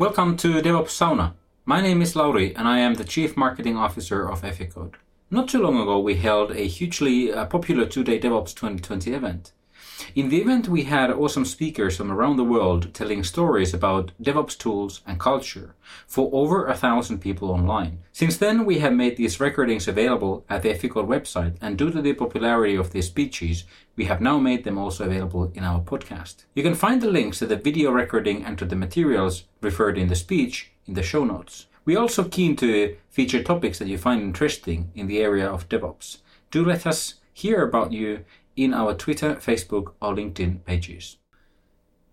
Welcome to DevOps Sauna. My name is Lauri and I am the Chief Marketing Officer of Eficode. Not too long ago, we held a hugely uh, popular two-day DevOps 2020 event. In the event, we had awesome speakers from around the world telling stories about DevOps tools and culture for over a thousand people online. Since then, we have made these recordings available at the Eficode website, and due to the popularity of these speeches, we have now made them also available in our podcast. You can find the links to the video recording and to the materials referred in the speech in the show notes. We're also keen to feature topics that you find interesting in the area of DevOps. Do let us hear about you in our Twitter, Facebook, or LinkedIn pages.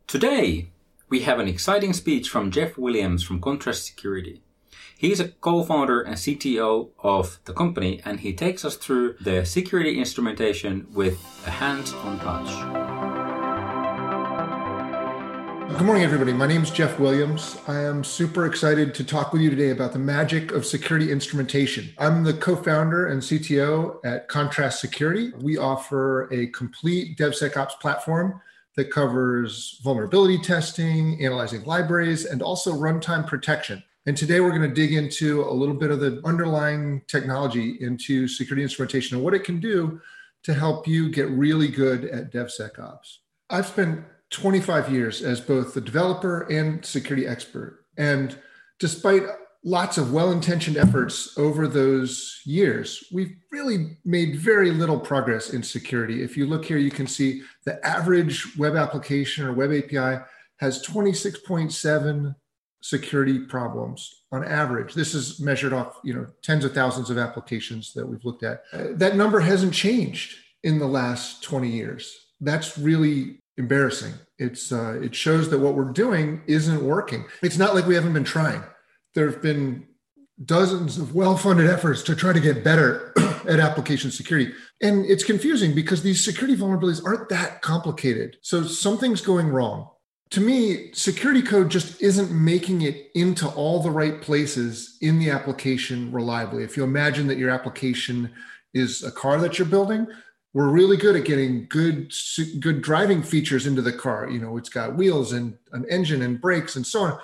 Today, we have an exciting speech from Jeff Williams from Contrast Security. He is a co-founder and CTO of the company and he takes us through the security instrumentation with a hands-on touch. Good morning, everybody. My name is Jeff Williams. I am super excited to talk with you today about the magic of security instrumentation. I'm the co founder and CTO at Contrast Security. We offer a complete DevSecOps platform that covers vulnerability testing, analyzing libraries, and also runtime protection. And today we're going to dig into a little bit of the underlying technology into security instrumentation and what it can do to help you get really good at DevSecOps. I've spent 25 years as both the developer and security expert. And despite lots of well intentioned efforts over those years, we've really made very little progress in security. If you look here, you can see the average web application or web API has 26.7 security problems on average. This is measured off, you know, tens of thousands of applications that we've looked at. That number hasn't changed in the last 20 years. That's really embarrassing. It's uh, it shows that what we're doing isn't working. It's not like we haven't been trying. There have been dozens of well-funded efforts to try to get better at application security, and it's confusing because these security vulnerabilities aren't that complicated. So something's going wrong. To me, security code just isn't making it into all the right places in the application reliably. If you imagine that your application is a car that you're building, we're really good at getting good good driving features into the car. You know it's got wheels and an engine and brakes and so on.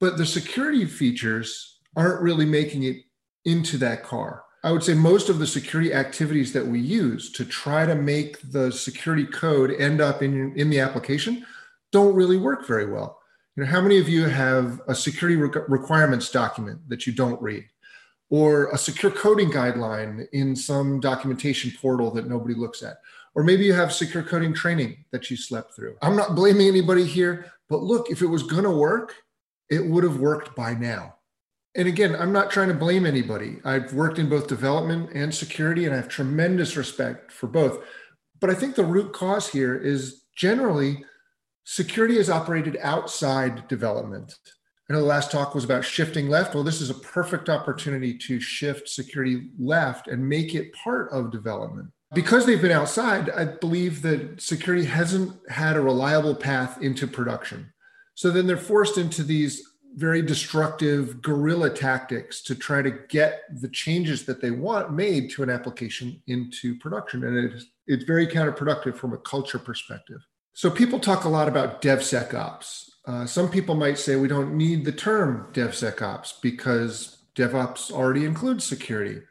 But the security features aren't really making it into that car. I would say most of the security activities that we use to try to make the security code end up in in the application don't really work very well. You know how many of you have a security requirements document that you don't read or a secure coding guideline in some documentation portal that nobody looks at. Or maybe you have secure coding training that you slept through. I'm not blaming anybody here, but look, if it was going to work, it would have worked by now. And again, I'm not trying to blame anybody. I've worked in both development and security, and I have tremendous respect for both. But I think the root cause here is generally security is operated outside development. I know the last talk was about shifting left. Well, this is a perfect opportunity to shift security left and make it part of development. Because they've been outside, I believe that security hasn't had a reliable path into production. So then they're forced into these very destructive guerrilla tactics to try to get the changes that they want made to an application into production. And it's, it's very counterproductive from a culture perspective. So people talk a lot about DevSecOps. Uh, some people might say we don't need the term DevSecOps because DevOps already includes security.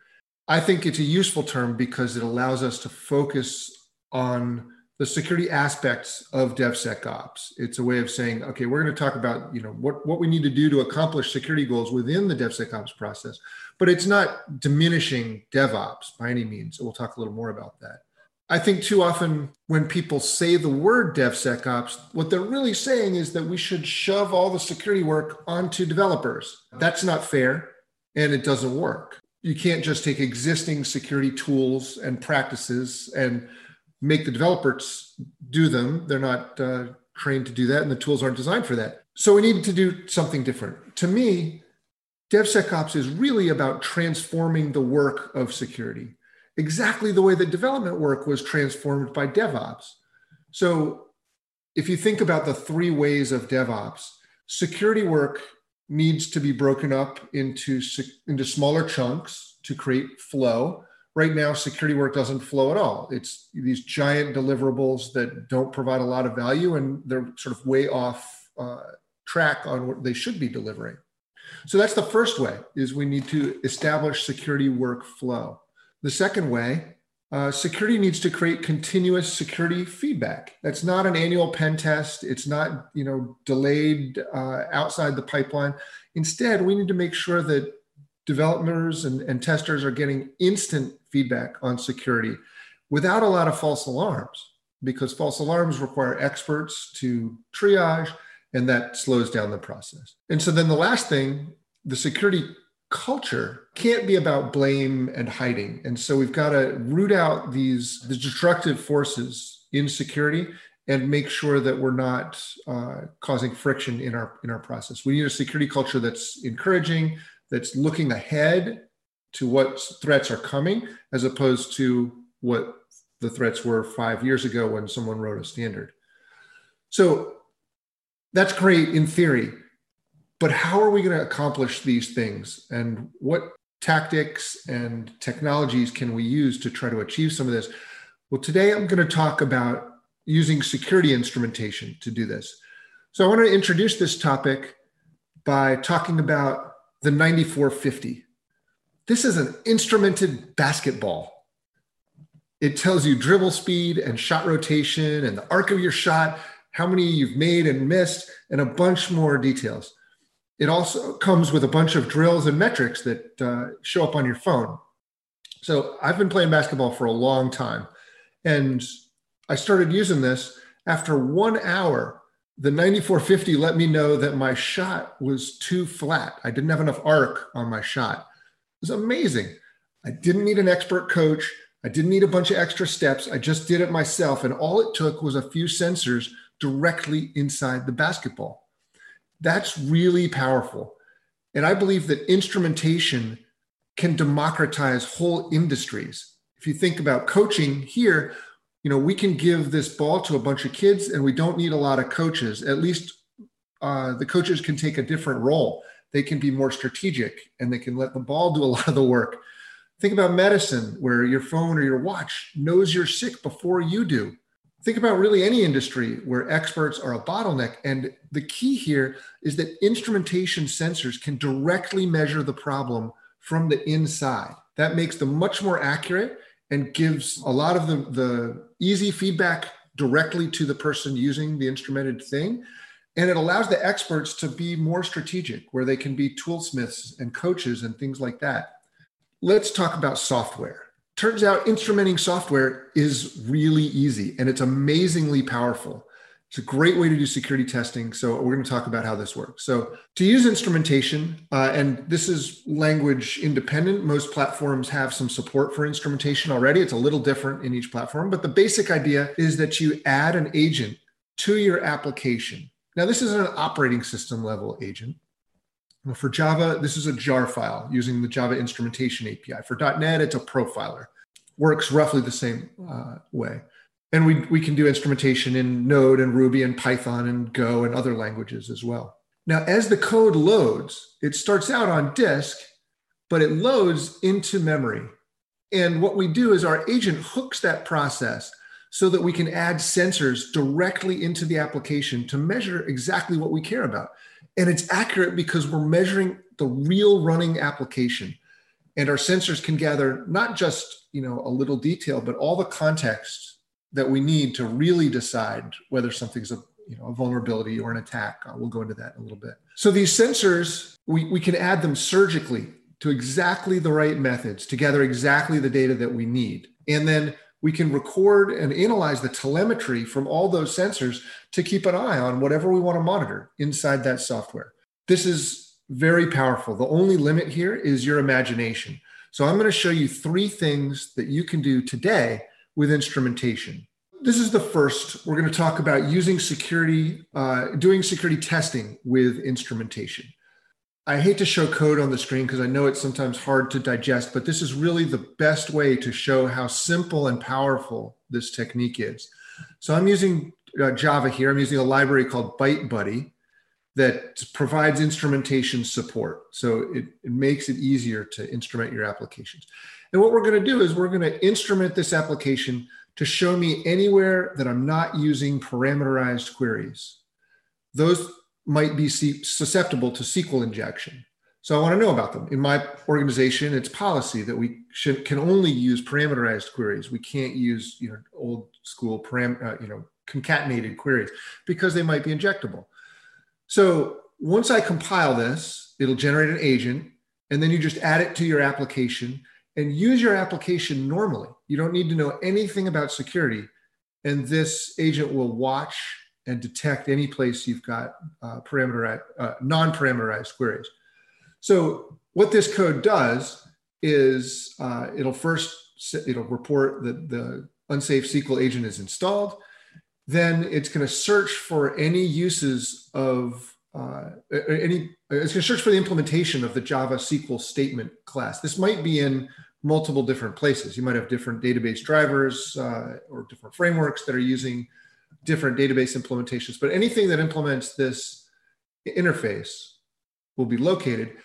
I think it's a useful term because it allows us to focus on the security aspects of DevSecOps. It's a way of saying, okay, we're going to talk about you know what, what we need to do to accomplish security goals within the DevSecOps process, but it's not diminishing DevOps by any means. We'll talk a little more about that. I think too often when people say the word DevSecOps, what they're really saying is that we should shove all the security work onto developers. That's not fair and it doesn't work. You can't just take existing security tools and practices and make the developers do them. They're not uh, trained to do that and the tools aren't designed for that. So we need to do something different. To me, DevSecOps is really about transforming the work of security exactly the way that development work was transformed by DevOps. So if you think about the three ways of DevOps, security work needs to be broken up into, into smaller chunks to create flow. Right now, security work doesn't flow at all. It's these giant deliverables that don't provide a lot of value and they're sort of way off uh, track on what they should be delivering. So that's the first way is we need to establish security workflow. The second way, uh, security needs to create continuous security feedback. That's not an annual pen test. It's not you know delayed uh, outside the pipeline. Instead, we need to make sure that developers and, and testers are getting instant feedback on security without a lot of false alarms because false alarms require experts to triage and that slows down the process. And so then the last thing, the security culture can't be about blame and hiding. And so we've got to root out these the destructive forces in security and make sure that we're not uh, causing friction in our in our process. We need a security culture that's encouraging, that's looking ahead to what threats are coming, as opposed to what the threats were five years ago when someone wrote a standard. So that's great in theory, but how are we going to accomplish these things? And what tactics and technologies can we use to try to achieve some of this? Well, today I'm going to talk about using security instrumentation to do this. So I want to introduce this topic by talking about the 9450. This is an instrumented basketball. It tells you dribble speed and shot rotation and the arc of your shot, how many you've made and missed, and a bunch more details. It also comes with a bunch of drills and metrics that uh, show up on your phone. So I've been playing basketball for a long time. And I started using this after one hour. The 9450 let me know that my shot was too flat. I didn't have enough arc on my shot. It was amazing. I didn't need an expert coach. I didn't need a bunch of extra steps. I just did it myself. And all it took was a few sensors directly inside the basketball. That's really powerful. And I believe that instrumentation can democratize whole industries. If you think about coaching here, you know, we can give this ball to a bunch of kids and we don't need a lot of coaches. At least uh, the coaches can take a different role. They can be more strategic and they can let the ball do a lot of the work. Think about medicine, where your phone or your watch knows you're sick before you do think about really any industry where experts are a bottleneck. And the key here is that instrumentation sensors can directly measure the problem from the inside. That makes them much more accurate and gives a lot of the, the easy feedback directly to the person using the instrumented thing. And it allows the experts to be more strategic, where they can be toolsmiths and coaches and things like that. Let's talk about software turns out instrumenting software is really easy and it's amazingly powerful. It's a great way to do security testing. So we're going to talk about how this works. So to use instrumentation, uh, and this is language independent. Most platforms have some support for instrumentation already. It's a little different in each platform, but the basic idea is that you add an agent to your application. Now, this is an operating system level agent. For Java, this is a jar file using the Java instrumentation API. For .NET, it's a profiler. Works roughly the same uh, way. And we, we can do instrumentation in Node and Ruby and Python and Go and other languages as well. Now, as the code loads, it starts out on disk, but it loads into memory. And what we do is our agent hooks that process so that we can add sensors directly into the application to measure exactly what we care about. And it's accurate because we're measuring the real running application. And our sensors can gather not just you know a little detail, but all the context that we need to really decide whether something's a you know a vulnerability or an attack. Uh, we'll go into that in a little bit. So these sensors, we, we can add them surgically to exactly the right methods to gather exactly the data that we need. And then we can record and analyze the telemetry from all those sensors to keep an eye on whatever we want to monitor inside that software. This is very powerful. The only limit here is your imagination. So I'm going to show you three things that you can do today with instrumentation. This is the first. We're going to talk about using security, uh, doing security testing with instrumentation. I hate to show code on the screen because I know it's sometimes hard to digest, but this is really the best way to show how simple and powerful this technique is. So I'm using uh, Java here. I'm using a library called ByteBuddy that provides instrumentation support. So it, it makes it easier to instrument your applications. And what we're going to do is we're going to instrument this application to show me anywhere that I'm not using parameterized queries. Those might be susceptible to SQL injection. So I want to know about them. In my organization, it's policy that we should, can only use parameterized queries. We can't use you know old school param, uh, you know concatenated queries because they might be injectable. So once I compile this, it'll generate an agent, and then you just add it to your application and use your application normally. You don't need to know anything about security, and this agent will watch and detect any place you've got uh, parameterized, uh, non-parameterized queries. So what this code does is uh, it'll first it'll report that the unsafe SQL agent is installed. Then it's going to search for any uses of uh, any. It's going to search for the implementation of the Java SQL statement class. This might be in multiple different places. You might have different database drivers uh, or different frameworks that are using different database implementations. But anything that implements this interface will be located.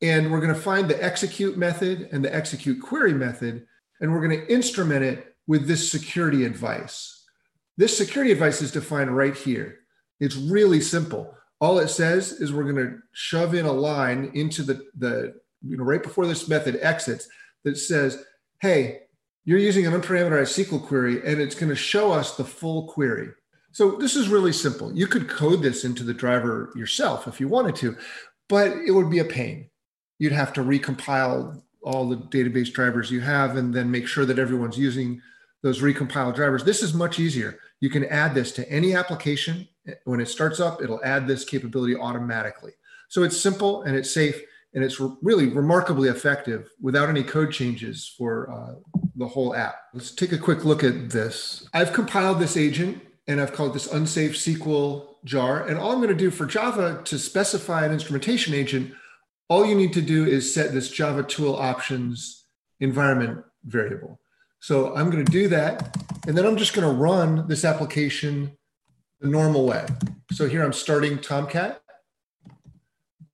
And we're going to find the execute method and the execute query method, and we're going to instrument it with this security advice. This security advice is defined right here. It's really simple. All it says is we're going to shove in a line into the, the you know, right before this method exits that says, hey, you're using an unparameterized SQL query, and it's going to show us the full query. So this is really simple. You could code this into the driver yourself if you wanted to, but it would be a pain you'd have to recompile all the database drivers you have and then make sure that everyone's using those recompiled drivers. This is much easier. You can add this to any application. When it starts up, it'll add this capability automatically. So it's simple and it's safe and it's really remarkably effective without any code changes for uh, the whole app. Let's take a quick look at this. I've compiled this agent and I've called this unsafe SQL jar. And all I'm going to do for Java to specify an instrumentation agent all you need to do is set this Java tool options environment variable. So I'm going to do that. And then I'm just going to run this application the normal way. So here I'm starting Tomcat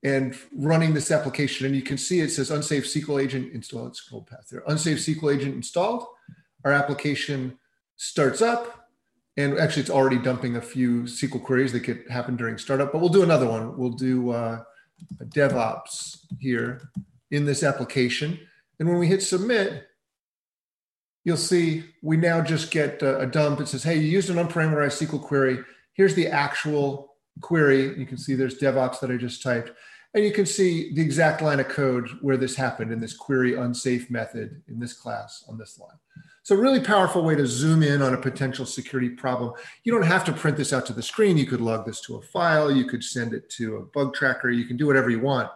and running this application. And you can see it says unsafe SQL agent installed. It's path there. Unsafe SQL agent installed. Our application starts up. And actually, it's already dumping a few SQL queries that could happen during startup, but we'll do another one. We'll do uh, DevOps here in this application. And when we hit submit, you'll see we now just get a, dump. It says, hey, you used an unparameterized SQL query. Here's the actual query. You can see there's DevOps that I just typed. And you can see the exact line of code where this happened in this query unsafe method in this class on this line. So really powerful way to zoom in on a potential security problem. You don't have to print this out to the screen. You could log this to a file. You could send it to a bug tracker. You can do whatever you want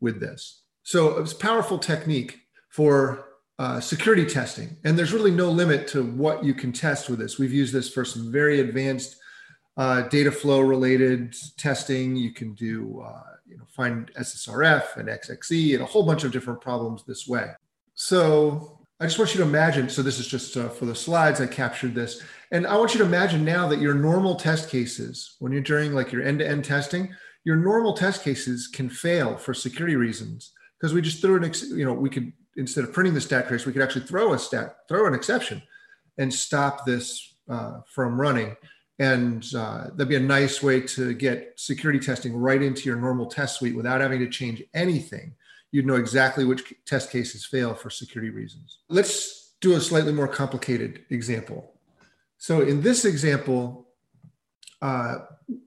with this. So it's a powerful technique for uh, security testing. And there's really no limit to what you can test with this. We've used this for some very advanced uh, data flow related testing. You can do, uh, you know, find SSRF and XXE and a whole bunch of different problems this way. So I just want you to imagine. So this is just uh, for the slides. I captured this, and I want you to imagine now that your normal test cases, when you're doing like your end-to-end testing, your normal test cases can fail for security reasons because we just threw an, ex- you know, we could instead of printing the stack trace, we could actually throw a stat, throw an exception, and stop this uh, from running. And uh, that'd be a nice way to get security testing right into your normal test suite without having to change anything you'd know exactly which test cases fail for security reasons. Let's do a slightly more complicated example. So in this example, uh,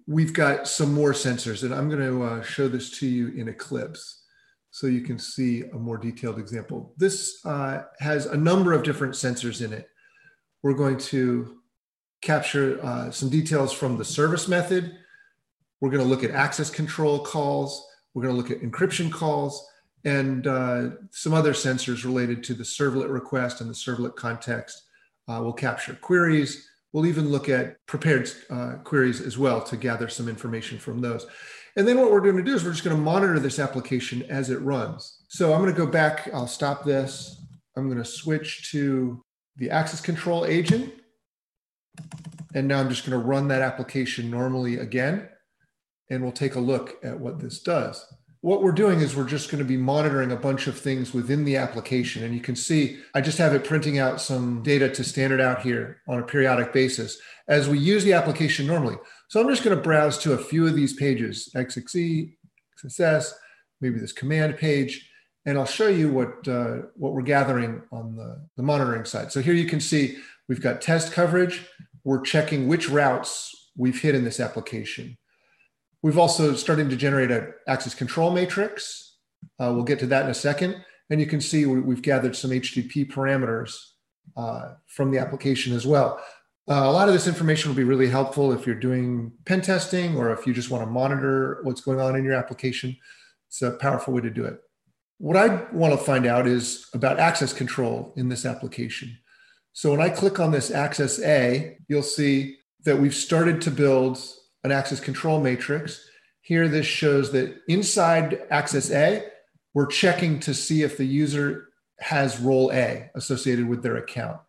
we've got some more sensors, and I'm going to uh, show this to you in Eclipse so you can see a more detailed example. This uh, has a number of different sensors in it. We're going to capture uh, some details from the service method. We're going to look at access control calls. We're going to look at encryption calls and uh, some other sensors related to the servlet request and the servlet context. Uh, we'll capture queries. We'll even look at prepared uh, queries as well to gather some information from those. And then what we're going to do is we're just going to monitor this application as it runs. So I'm going to go back. I'll stop this. I'm going to switch to the access control agent. And now I'm just going to run that application normally again. And we'll take a look at what this does what we're doing is we're just going to be monitoring a bunch of things within the application. And you can see I just have it printing out some data to standard out here on a periodic basis. as we use the application normally. So I'm just going to browse to a few of these pages, XXE, XSS, maybe this command page, and I'll show you what, uh, what we're gathering on the, the monitoring side. So here you can see we've got test coverage. We're checking which routes we've hit in this application. We've also started to generate an access control matrix. Uh, we'll get to that in a second. And you can see we, have gathered some HTTP parameters uh, from the application as well. Uh, a lot of this information will be really helpful if you're doing pen testing or if you just want to monitor what's going on in your application. It's a powerful way to do it. What I want to find out is about access control in this application. So when I click on this access A, you'll see that we've started to build an access control matrix. Here, this shows that inside access A, we're checking to see if the user has role A associated with their account.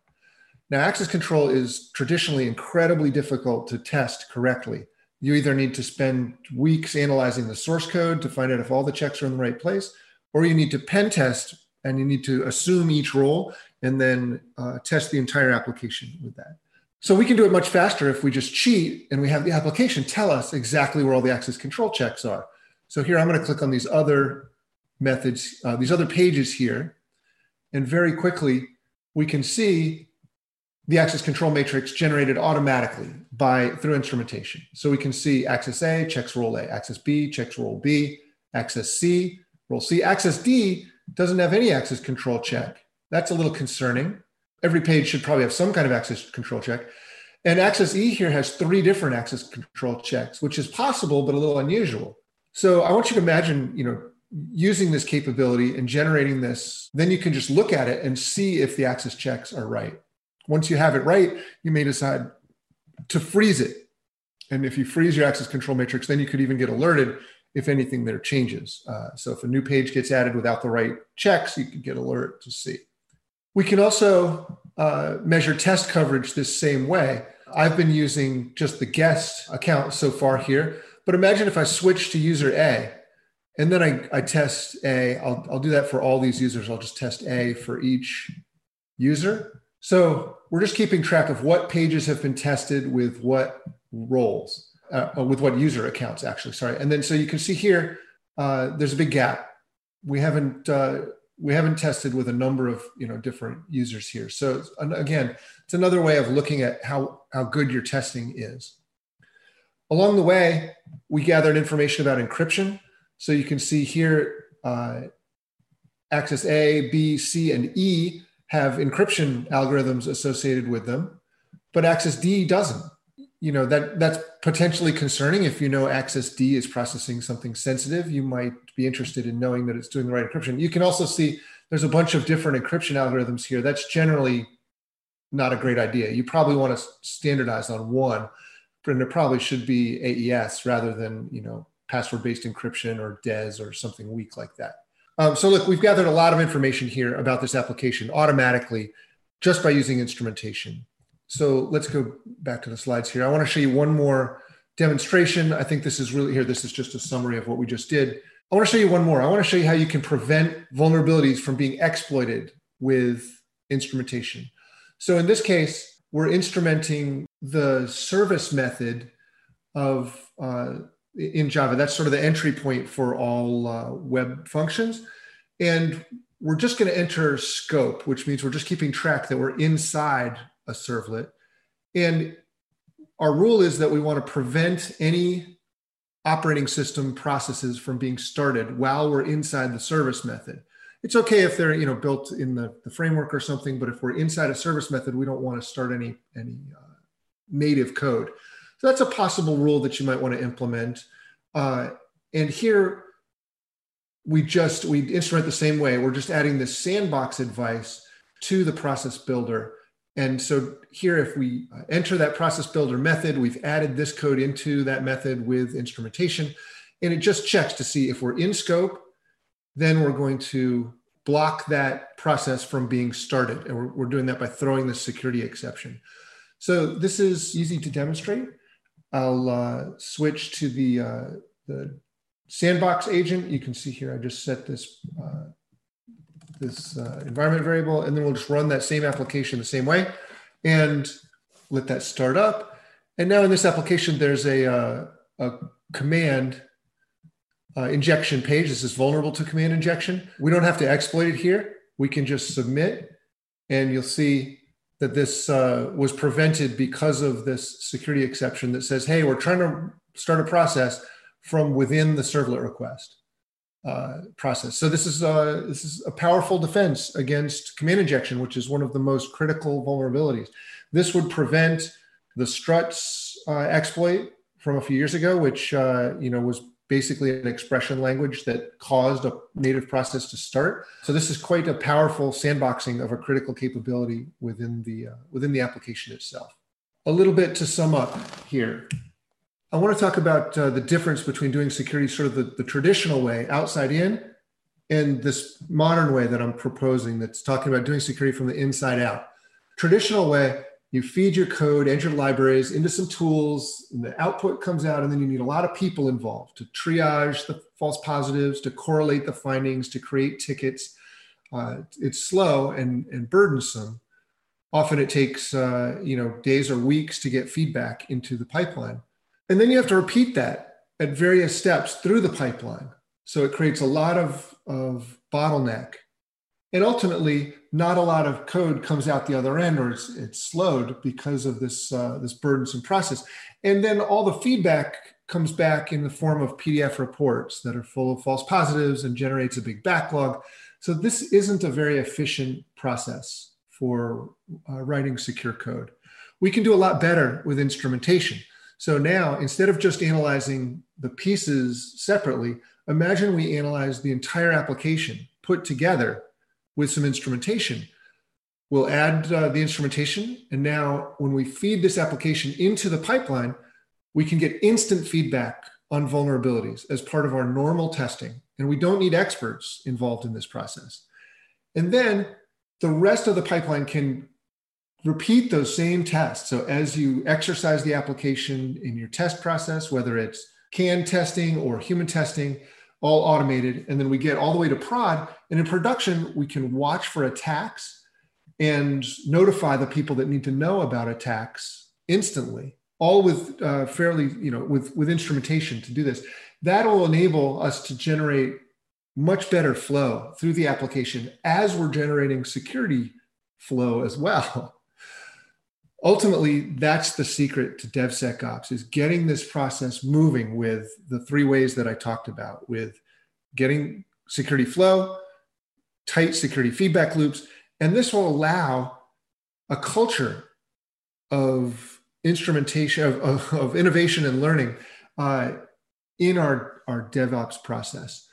Now, access control is traditionally incredibly difficult to test correctly. You either need to spend weeks analyzing the source code to find out if all the checks are in the right place, or you need to pen test and you need to assume each role and then uh, test the entire application with that. So we can do it much faster if we just cheat and we have the application tell us exactly where all the access control checks are. So here I'm going to click on these other methods, uh, these other pages here, and very quickly we can see the access control matrix generated automatically by through instrumentation. So we can see access A checks role A, access B checks role B, access C, role C, access D doesn't have any access control check. That's a little concerning every page should probably have some kind of access control check. And Access E here has three different access control checks, which is possible, but a little unusual. So I want you to imagine, you know, using this capability and generating this, then you can just look at it and see if the access checks are right. Once you have it right, you may decide to freeze it. And if you freeze your access control matrix, then you could even get alerted if anything there changes. Uh, so if a new page gets added without the right checks, you could get alert to see. We can also uh, measure test coverage this same way. I've been using just the guest account so far here, but imagine if I switch to user A and then I, I test A, I'll, I'll do that for all these users. I'll just test A for each user. So we're just keeping track of what pages have been tested with what roles, uh, with what user accounts actually, sorry. And then so you can see here, uh, there's a big gap. We haven't uh, we haven't tested with a number of you know different users here. So again, it's another way of looking at how how good your testing is. Along the way, we gathered information about encryption. So you can see here, uh, access A, B, C, and E have encryption algorithms associated with them, but access D doesn't you know that that's potentially concerning. If you know access d is processing something sensitive you might be interested in knowing that it's doing the right encryption. You can also see there's a bunch of different encryption algorithms here. That's generally not a great idea. You probably want to standardize on one and it probably should be aes rather than you know password based encryption or des or something weak like that. Um, so look we've gathered a lot of information here about this application automatically just by using instrumentation so let's go back to the slides here. I want to show you one more demonstration. I think this is really here. This is just a summary of what we just did. I want to show you one more. I want to show you how you can prevent vulnerabilities from being exploited with instrumentation. So in this case, we're instrumenting the service method of uh, in Java. That's sort of the entry point for all uh, web functions. And we're just going to enter scope, which means we're just keeping track that we're inside a servlet. And our rule is that we want to prevent any operating system processes from being started while we're inside the service method. It's okay if they're you know built in the, the framework or something, but if we're inside a service method, we don't want to start any any uh, native code. So that's a possible rule that you might want to implement. Uh, and here we just we instrument the same way. We're just adding this sandbox advice to the process builder and so here, if we uh, enter that process builder method, we've added this code into that method with instrumentation, and it just checks to see if we're in scope, then we're going to block that process from being started. And we're, we're doing that by throwing the security exception. So this is easy to demonstrate. I'll uh, switch to the, uh, the sandbox agent. You can see here, I just set this uh, this uh, environment variable, and then we'll just run that same application the same way and let that start up. And now in this application, there's a, uh, a command uh, injection page. This is vulnerable to command injection. We don't have to exploit it here. We can just submit, and you'll see that this uh, was prevented because of this security exception that says, hey, we're trying to start a process from within the servlet request uh, process. So this is, a, this is a powerful defense against command injection, which is one of the most critical vulnerabilities. This would prevent the struts uh, exploit from a few years ago, which uh, you know was basically an expression language that caused a native process to start. So this is quite a powerful sandboxing of a critical capability within the uh, within the application itself. A little bit to sum up here. I want to talk about uh, the difference between doing security sort of the, the traditional way, outside in, and this modern way that I'm proposing that's talking about doing security from the inside out. Traditional way, you feed your code, enter libraries into some tools, and the output comes out, and then you need a lot of people involved to triage the false positives, to correlate the findings, to create tickets. Uh, it's slow and, and burdensome. Often it takes uh, you know days or weeks to get feedback into the pipeline, and then you have to repeat that at various steps through the pipeline. So it creates a lot of, of bottleneck. And ultimately not a lot of code comes out the other end or it's, it's slowed because of this uh, this burdensome process. And then all the feedback comes back in the form of pdf reports that are full of false positives and generates a big backlog. So this isn't a very efficient process for uh, writing secure code. We can do a lot better with instrumentation so now instead of just analyzing the pieces separately imagine we analyze the entire application put together with some instrumentation. We'll add uh, the instrumentation. And now, when we feed this application into the pipeline, we can get instant feedback on vulnerabilities as part of our normal testing. And we don't need experts involved in this process. And then the rest of the pipeline can repeat those same tests. So as you exercise the application in your test process, whether it's CAN testing or human testing, all automated. And then we get all the way to prod. And in production, we can watch for attacks and notify the people that need to know about attacks instantly, all with uh, fairly, you know, with, with instrumentation to do this. That'll enable us to generate much better flow through the application as we're generating security flow as well. Ultimately, that's the secret to DevSecOps is getting this process moving with the three ways that I talked about with getting security flow, tight security feedback loops, and this will allow a culture of instrumentation, of, of, of innovation and learning uh, in our, our DevOps process.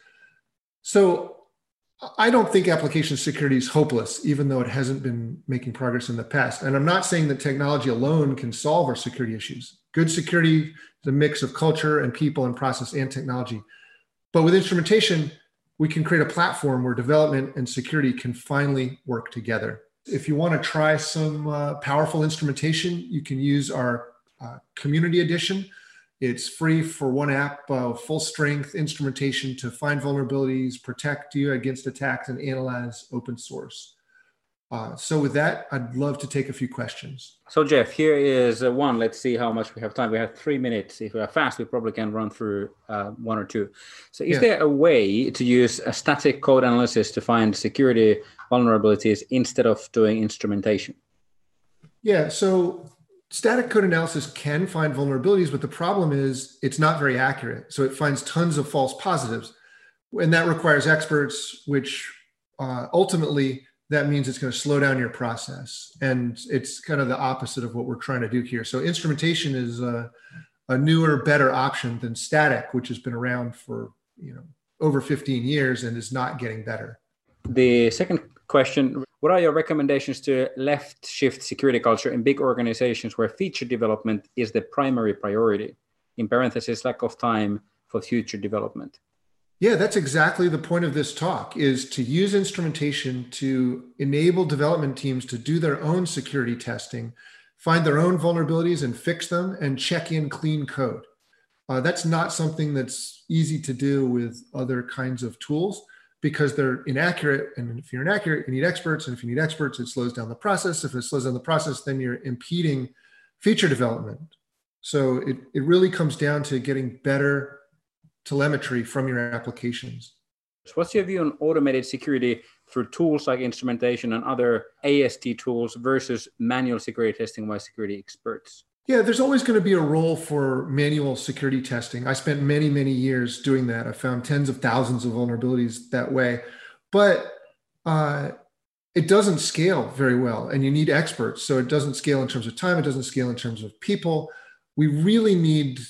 So I don't think application security is hopeless, even though it hasn't been making progress in the past. And I'm not saying that technology alone can solve our security issues. Good security is a mix of culture and people and process and technology. But with instrumentation, we can create a platform where development and security can finally work together. If you want to try some uh, powerful instrumentation, you can use our uh, community edition. It's free for one app, uh, full strength instrumentation to find vulnerabilities, protect you against attacks, and analyze open source. Uh, so with that, I'd love to take a few questions. So Jeff, here is uh, one. Let's see how much we have time. We have three minutes. If we are fast, we probably can run through uh, one or two. So is yeah. there a way to use a static code analysis to find security vulnerabilities instead of doing instrumentation? Yeah. So static code analysis can find vulnerabilities, but the problem is it's not very accurate. So it finds tons of false positives, and that requires experts, which uh, ultimately that means it's going to slow down your process. And it's kind of the opposite of what we're trying to do here. So instrumentation is a, a newer, better option than static, which has been around for you know over 15 years and is not getting better. The second question What are your recommendations to left shift security culture in big organizations where feature development is the primary priority? In parentheses, lack of time for future development. Yeah, that's exactly the point of this talk is to use instrumentation to enable development teams to do their own security testing, find their own vulnerabilities and fix them and check in clean code. Uh, that's not something that's easy to do with other kinds of tools because they're inaccurate. And if you're inaccurate, you need experts. And if you need experts, it slows down the process. If it slows down the process, then you're impeding feature development. So it, it really comes down to getting better telemetry from your applications. So what's your view on automated security through tools like instrumentation and other AST tools versus manual security testing by security experts? Yeah, there's always going to be a role for manual security testing. I spent many, many years doing that. I found tens of thousands of vulnerabilities that way. But uh, it doesn't scale very well, and you need experts. So it doesn't scale in terms of time, it doesn't scale in terms of people. We really need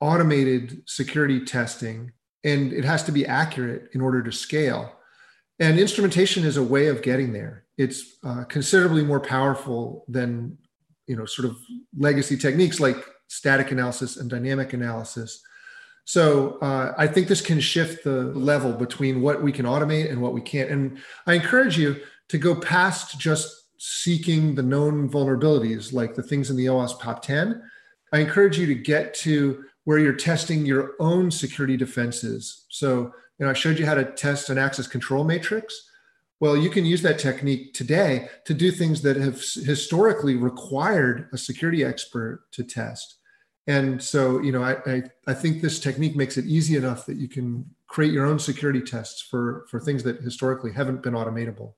automated security testing, and it has to be accurate in order to scale. And instrumentation is a way of getting there. It's uh, considerably more powerful than you know sort of legacy techniques like static analysis and dynamic analysis. So uh, I think this can shift the level between what we can automate and what we can't. And I encourage you to go past just seeking the known vulnerabilities, like the things in the OWASP top 10. I encourage you to get to where you're testing your own security defenses. So, you know, I showed you how to test an access control matrix. Well, you can use that technique today to do things that have historically required a security expert to test. And so, you know, I, I, I, think this technique makes it easy enough that you can create your own security tests for, for things that historically haven't been automatable.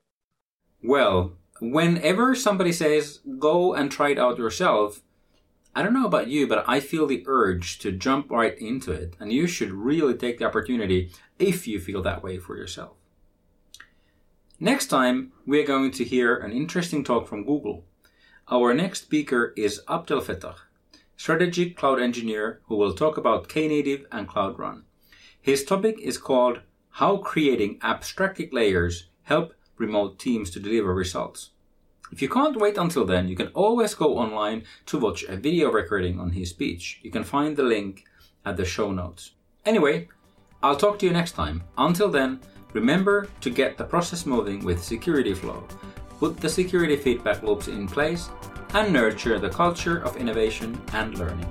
Well, whenever somebody says, go and try it out yourself, I don't know about you, but I feel the urge to jump right into it. And you should really take the opportunity if you feel that way for yourself. Next time, we are going to hear an interesting talk from Google. Our next speaker is Abdel Fettah, strategic cloud engineer who will talk about Knative and Cloud Run. His topic is called How Creating Abstracted Layers Help remote teams to deliver results. If you can't wait until then, you can always go online to watch a video recording on his speech. You can find the link at the show notes. Anyway, I'll talk to you next time. Until then, remember to get the process moving with Security Flow, put the security feedback loops in place, and nurture the culture of innovation and learning.